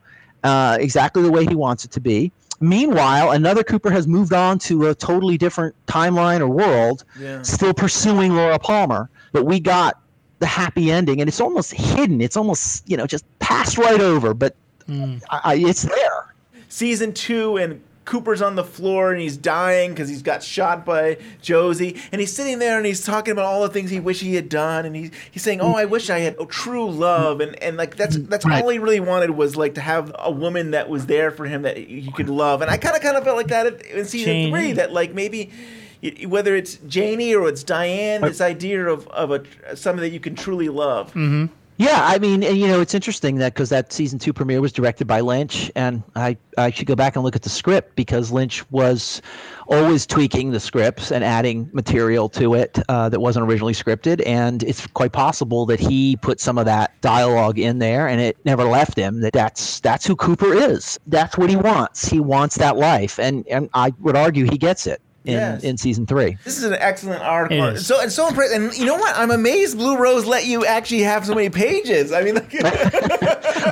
uh, exactly the way he wants it to be. Meanwhile, another Cooper has moved on to a totally different timeline or world, yeah. still pursuing Laura Palmer. But we got the happy ending, and it's almost hidden. It's almost you know just passed right over, but mm. I, it's there. Season two and Cooper's on the floor and he's dying because he's got shot by Josie. And he's sitting there and he's talking about all the things he wish he had done. And he's, he's saying, Oh, I wish I had oh, true love. And, and like that's that's right. all he really wanted was like to have a woman that was there for him that he could love. And I kind of kind of felt like that in season Janey. three that like maybe whether it's Janey or it's Diane, this idea of, of a something that you can truly love. Mm-hmm. Yeah, I mean, you know, it's interesting that because that season two premiere was directed by Lynch, and I, I should go back and look at the script because Lynch was always tweaking the scripts and adding material to it uh, that wasn't originally scripted, and it's quite possible that he put some of that dialogue in there, and it never left him. That that's that's who Cooper is. That's what he wants. He wants that life, and and I would argue he gets it in, Yes. in season three. This is an excellent article. It is. So and so impressed. And you know what? I'm amazed Blue Rose let you actually have so many pages. I mean, like,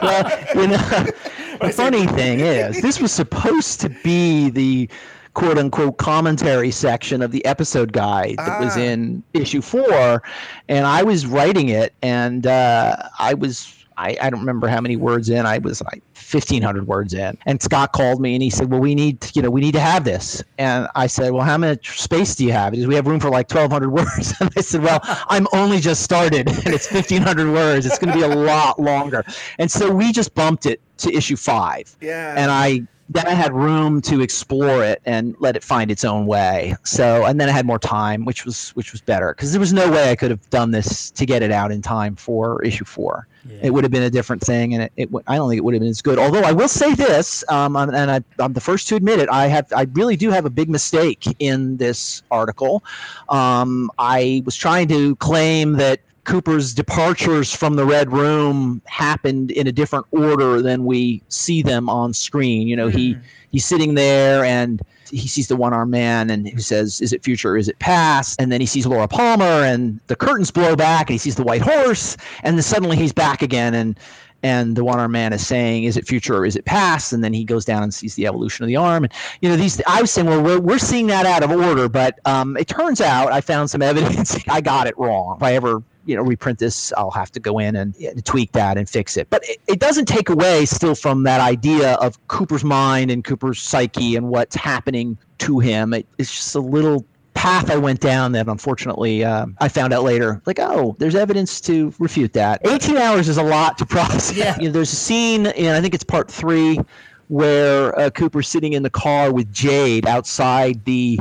well, you know, the funny thing is, this was supposed to be the quote unquote commentary section of the episode guide that was Ah. in issue four. And I was writing it, and uh, I was. I, I don't remember how many words in. I was like 1,500 words in. And Scott called me and he said, "Well, we need, you know, we need to have this." And I said, "Well, how much space do you have?" Said, "We have room for like 1,200 words." And I said, "Well, I'm only just started, and it's 1,500 words. It's going to be a lot longer." And so we just bumped it to issue five. Yeah. And I then I had room to explore it and let it find its own way. So and then I had more time, which was which was better because there was no way I could have done this to get it out in time for issue four. It would have been a different thing, and it, it I don't think it would have been as good. Although I will say this, um, and and I, I'm the first to admit it, I have I really do have a big mistake in this article. Um, I was trying to claim that Cooper's departures from the Red Room happened in a different order than we see them on screen. You know, he he's sitting there and he sees the one-armed man and he says, "Is it future? Or is it past?" And then he sees Laura Palmer and the curtains blow back and he sees the white horse and then suddenly he's back again and and the one-armed man is saying, "Is it future or is it past?" And then he goes down and sees the evolution of the arm. And you know, these I was saying, well, we're we're seeing that out of order, but um, it turns out I found some evidence I got it wrong. If I ever you know reprint this, I'll have to go in and, and tweak that and fix it. But it, it doesn't take away still from that idea of Cooper's mind and Cooper's psyche and what's happening to him. It, it's just a little path I went down that unfortunately um, I found out later. Like, oh, there's evidence to refute that. 18 hours is a lot to process. Yeah. You know, there's a scene, and I think it's part three, where uh, Cooper's sitting in the car with Jade outside the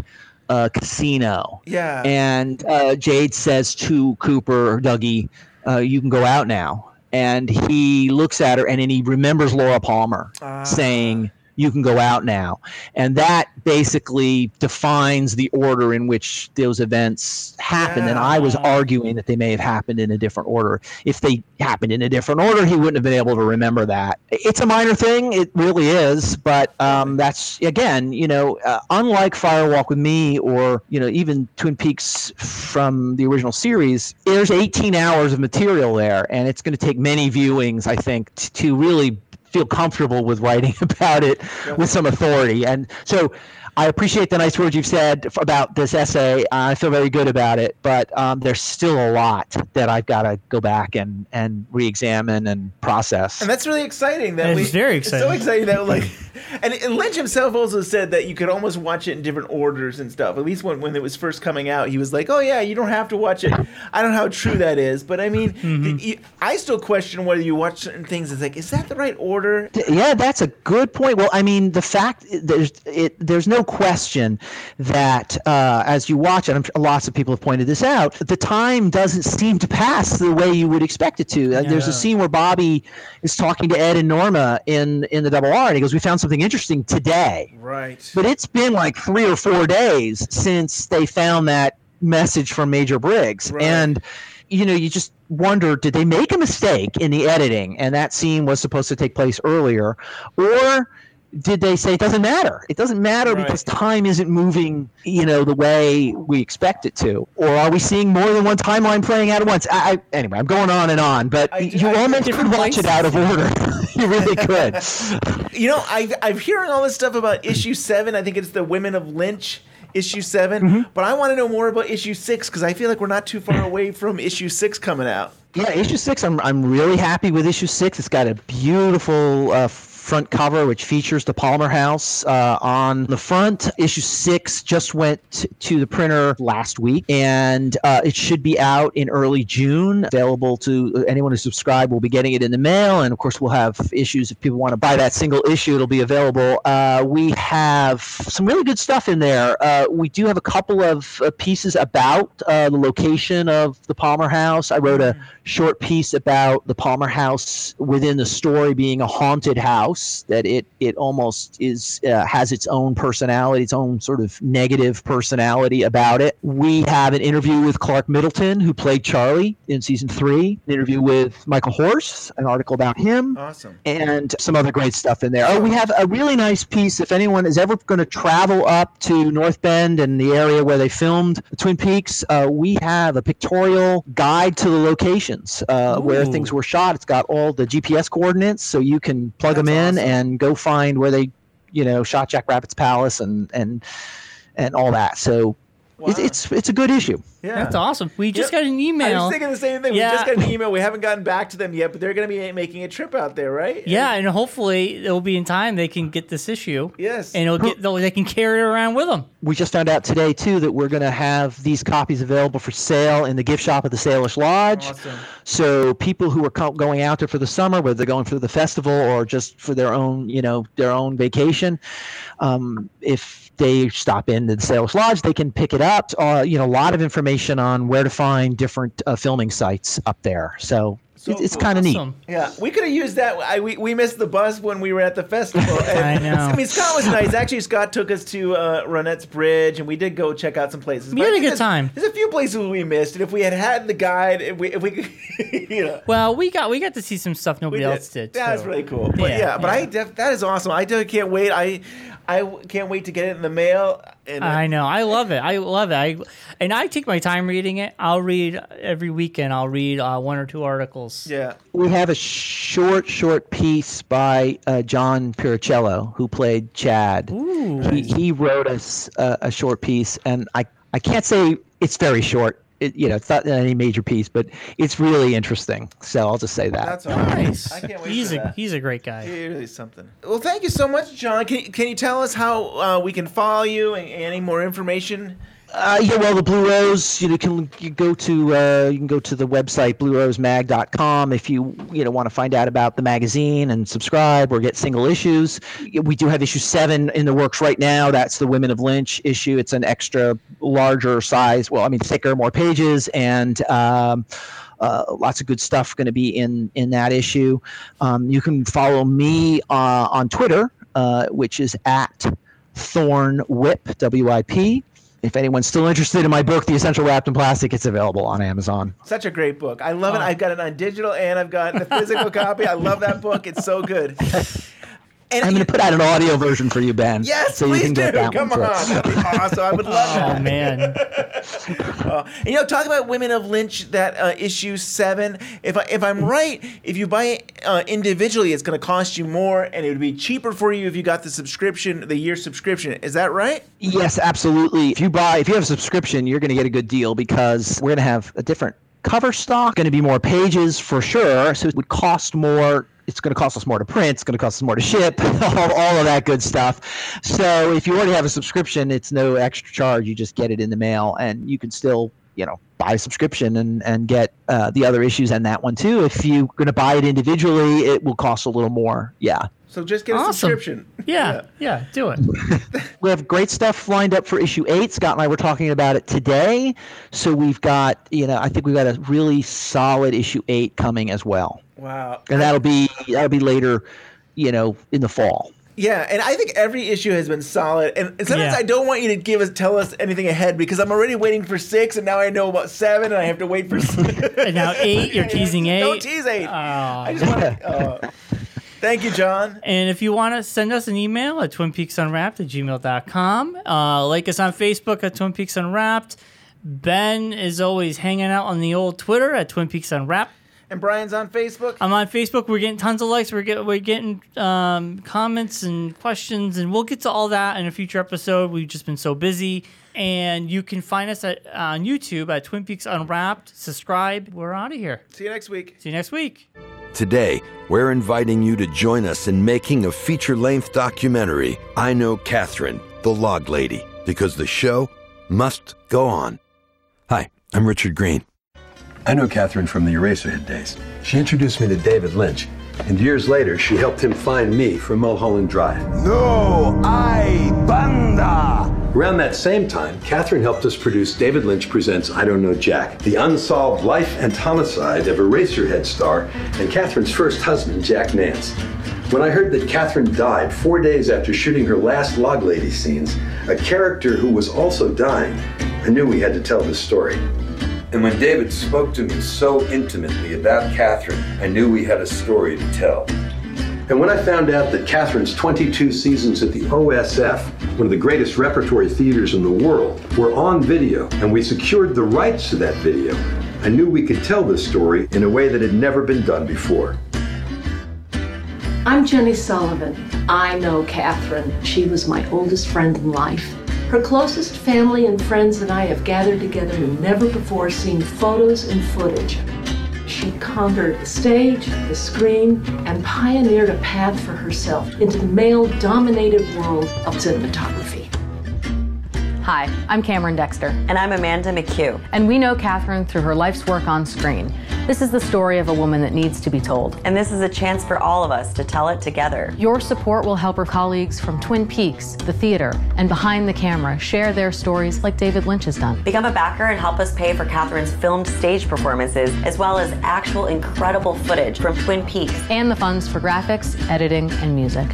uh, casino. Yeah. And uh, Jade says to Cooper, Dougie, uh, you can go out now. And he looks at her and then he remembers Laura Palmer saying, you can go out now. And that basically defines the order in which those events happened. And I was arguing that they may have happened in a different order. If they happened in a different order, he wouldn't have been able to remember that. It's a minor thing, it really is. But um, that's, again, you know, uh, unlike Fire Walk with Me or, you know, even Twin Peaks from the original series, there's 18 hours of material there. And it's going to take many viewings, I think, t- to really feel comfortable with writing about it with some authority. And so I appreciate the nice words you've said f- about this essay. I feel very good about it, but um, there's still a lot that I've got to go back and, and re-examine and process. And that's really exciting. That It's we, very it's so exciting. exciting that like, and, and Lynch himself also said that you could almost watch it in different orders and stuff. At least when, when it was first coming out, he was like, "Oh yeah, you don't have to watch it." I don't know how true that is, but I mean, Mm-hmm. y- y- I still question whether you watch certain things. It's like, is that the right order? Yeah, that's a good point. Well, I mean, the fact there's it, there's no question that uh, as you watch it, sure lots of people have pointed this out. The time doesn't seem to pass the way you would expect it to. Uh, There's a scene where Bobby is talking to Ed and Norma in in the double R, and he goes, "We found something interesting today." Right. But it's been like three or four days since they found that message from Major Briggs. Right. And, you know, you just wonder did they make a mistake in the editing and that scene was supposed to take place earlier? Or did they say it doesn't matter? It doesn't matter Right. because time isn't moving, you know, the way we expect it to. Or are we seeing more than one timeline playing out at once? I, I, anyway, I'm going on and on, but I- you I- almost could watch it out of order. you really could. You know, I've I've hearing all this stuff about issue seven. I think it's the Women of Lynch issue 7 Mm-hmm. but I want to know more about issue six because I feel like we're not too far away from issue six coming out. Yeah, issue six. I'm I'm really happy with issue six. It's got a beautiful uh, front cover, which features the Palmer House uh, on the front. Issue six just went to the printer last week, and uh, it should be out in early June. Available to anyone who subscribed. Will be getting it in the mail, and of course, we'll have issues if people want to buy that single issue. It'll be available. Uh, we have some really good stuff in there. Uh, we do have a couple of uh, pieces about uh, the location of the Palmer House. I wrote a short piece about the Palmer House within the story being a haunted house. That it it almost is uh, has its own personality, its own sort of negative personality about it. We have an interview with Clark Middleton, who played Charlie in season three. An interview with Michael Horse, an article about him Awesome. and some other great stuff in there. Oh, we have a really nice piece. If anyone is ever going to travel up to North Bend and the area where they filmed the Twin Peaks, uh, we have a pictorial guide to the locations uh, where things were shot. It's got all the GPS coordinates, so you can plug them That's in awesome. and go find where they, you know, shot Jack Rabbit's palace and and and all that. So. It's, Wow. it's it's a good issue. Yeah. That's awesome. We just Yep. got an email. I email. was thinking the same thing. Yeah. We just got an email. We haven't gotten back to them yet, but they're going to be making a trip out there, right? Yeah, and hopefully it'll be in time they can get this issue. Yes. And it'll get they'll, they can carry it around with them. we just found out today too that we're going to have these copies available for sale in the gift shop at the Salish Lodge. Awesome. So people who are co- going out there for the summer, whether they're going for the festival or just for their own, you know, their own vacation, um, if they stop in the Salish Lodge, they can pick it up. Uh, you know, a lot of information on where to find different uh, filming sites up there. So, it, it's cool. kind of neat. Yeah, we could have used that. I, we, we missed the bus when we were at the festival. And, I know. I mean, Scott was nice. Actually, Scott took us to uh, Ronette's Bridge, and we did go check out some places. We had a good time. There's a few places we missed, and if we had had the guide, if we, if we could, you know. Well, we got we got to see some stuff We nobody else did. That's too. really cool. But yeah, Yeah, but I def- that is awesome. I definitely can't wait. I I w- can't wait to get it in the mail. And I know. I love it. I love it. I, and I take my time reading it. I'll read every weekend. I'll read uh, one or two articles. yeah, We have a short, short piece by uh, John Pirruccello, who played Chad. Ooh. He, he wrote us a, a short piece, and I, I can't say it's very short. It, you know, it's not any major piece, but it's really interesting. So I'll just say that. that's awesome. Nice. I can't wait he's for a that. he's a great guy. It really is something. Well, thank you so much, John. Can, can you tell us how uh, we can follow you and any more information? Uh, yeah, well, the Blue Rose, you know, can you go to uh, you can go to the website bluerosemag.com if you you know want to find out about the magazine and subscribe or get single issues. We do have issue seven in the works right now. That's the Women of Lynch issue. It's an extra larger size. Well, I mean thicker, more pages, and um, uh, lots of good stuff going to be in in that issue. Um, you can follow me uh, on Twitter, uh, which is at Thorne Whip W I P. If anyone's still interested in my book, The Essential Wrapped in Plastic, it's available on Amazon. Such a great book. I love it. I've got it on digital and I've got the physical copy. I love that book. It's so good. And I'm going to put out an audio version for you, Ben. Yes, so you please can do. get that Come one on, too. that'd be awesome. I would love Oh that. man. Uh, and, you know, talk about Women of Lynch, that uh, issue seven. If I, if I'm right, if you buy it uh, individually, it's going to cost you more, and it would be cheaper for you if you got the subscription, the year subscription. Is that right? Yes, absolutely. If you buy, if you have a subscription, you're going to get a good deal because we're going to have a different cover stock, going to be more pages for sure. So it would cost more. It's going to cost us more to print. It's going to cost us more to ship. all, all of that good stuff. So if you already have a subscription, it's no extra charge. You just get it in the mail, and you can still, you know, buy a subscription and and get uh, the other issues and that one too. If you're going to buy it individually, it will cost a little more. Yeah. So just get a Awesome. subscription. Yeah, yeah, do it. We have great stuff lined up for issue eight. Scott and I were talking about it today. So we've got, you know, I think we've got a really solid issue eight coming as well. Wow. And that'll be that'll be later, you know, in the fall. Yeah, and I think every issue has been solid. And sometimes Yeah. I don't want you to give us tell us anything ahead because I'm already waiting for six, and now I know about seven, and I have to wait for. And now eight, you're teasing eight. Don't tease eight. Oh. I just want to. Uh, thank you, John. And if you want to send us an email at twinpeaksunwrapped at gmail.com, uh, like us on Facebook at Twin Peaks Unwrapped. Ben is always hanging out on the old Twitter at Twin Peaks Unwrapped. And Bryon's on Facebook. I'm on Facebook. We're getting tons of likes. We're, get, we're getting um, comments and questions, and we'll get to all that in a future episode. We've just been so busy. And you can find us at, on YouTube at Twin Peaks Unwrapped. Subscribe. We're out of here. See you next week. See you next week. Today, we're inviting you to join us in making a feature length documentary, I Know Catherine, the Log Lady, because the show must go on. Hi, I'm Richard Green. I know Catherine from the Eraserhead days. She introduced me to David Lynch, and years later, she helped him find me for Mulholland Drive. No, hay banda! Around that same time, Catherine helped us produce David Lynch Presents I Don't Know Jack, the unsolved life and homicide of Eraserhead star and Catherine's first husband, Jack Nance. When I heard that Catherine died four days after shooting her last Log Lady scenes, a character who was also dying, I knew we had to tell this story. And when David spoke to me so intimately about Catherine, I knew we had a story to tell. And when I found out that Catherine's 22 seasons at the OSF, one of the greatest repertory theaters in the world, were on video, and we secured the rights to that video, I knew we could tell this story in a way that had never been done before. I'm Jenny Sullivan. I know Catherine. She was my oldest friend in life. Her closest family and friends and I have gathered together in never before seen photos and footage. She conquered the stage, the screen, and pioneered a path for herself into the male dominated world of cinematography. Hi, I'm Cameron Dexter. And I'm Amanda McHugh. And we know Catherine through her life's work on screen. This is the story of a woman that needs to be told. And this is a chance for all of us to tell it together. Your support will help her colleagues from Twin Peaks, the theater, and behind the camera share their stories like David Lynch has done. Become a backer and help us pay for Catherine's filmed stage performances, as well as actual incredible footage from Twin Peaks. And the funds for graphics, editing, and music.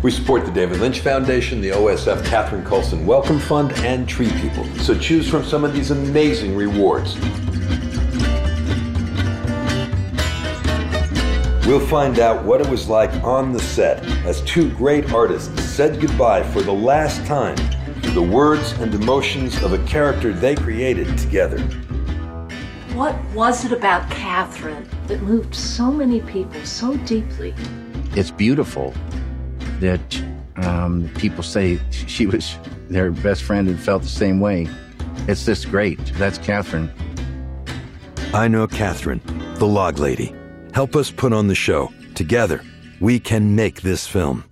We support the David Lynch Foundation, the OSF Catherine Coulson Welcome Fund, and Tree People. So choose from some of these amazing rewards. We'll find out what it was like on the set as two great artists said goodbye for the last time to the words and emotions of a character they created together. What was it about Catherine that moved so many people so deeply? It's beautiful that um, people say she was their best friend and felt the same way. It's just great. That's Catherine. I know Catherine, the log lady. Help us put on the show. Together, we can make this film.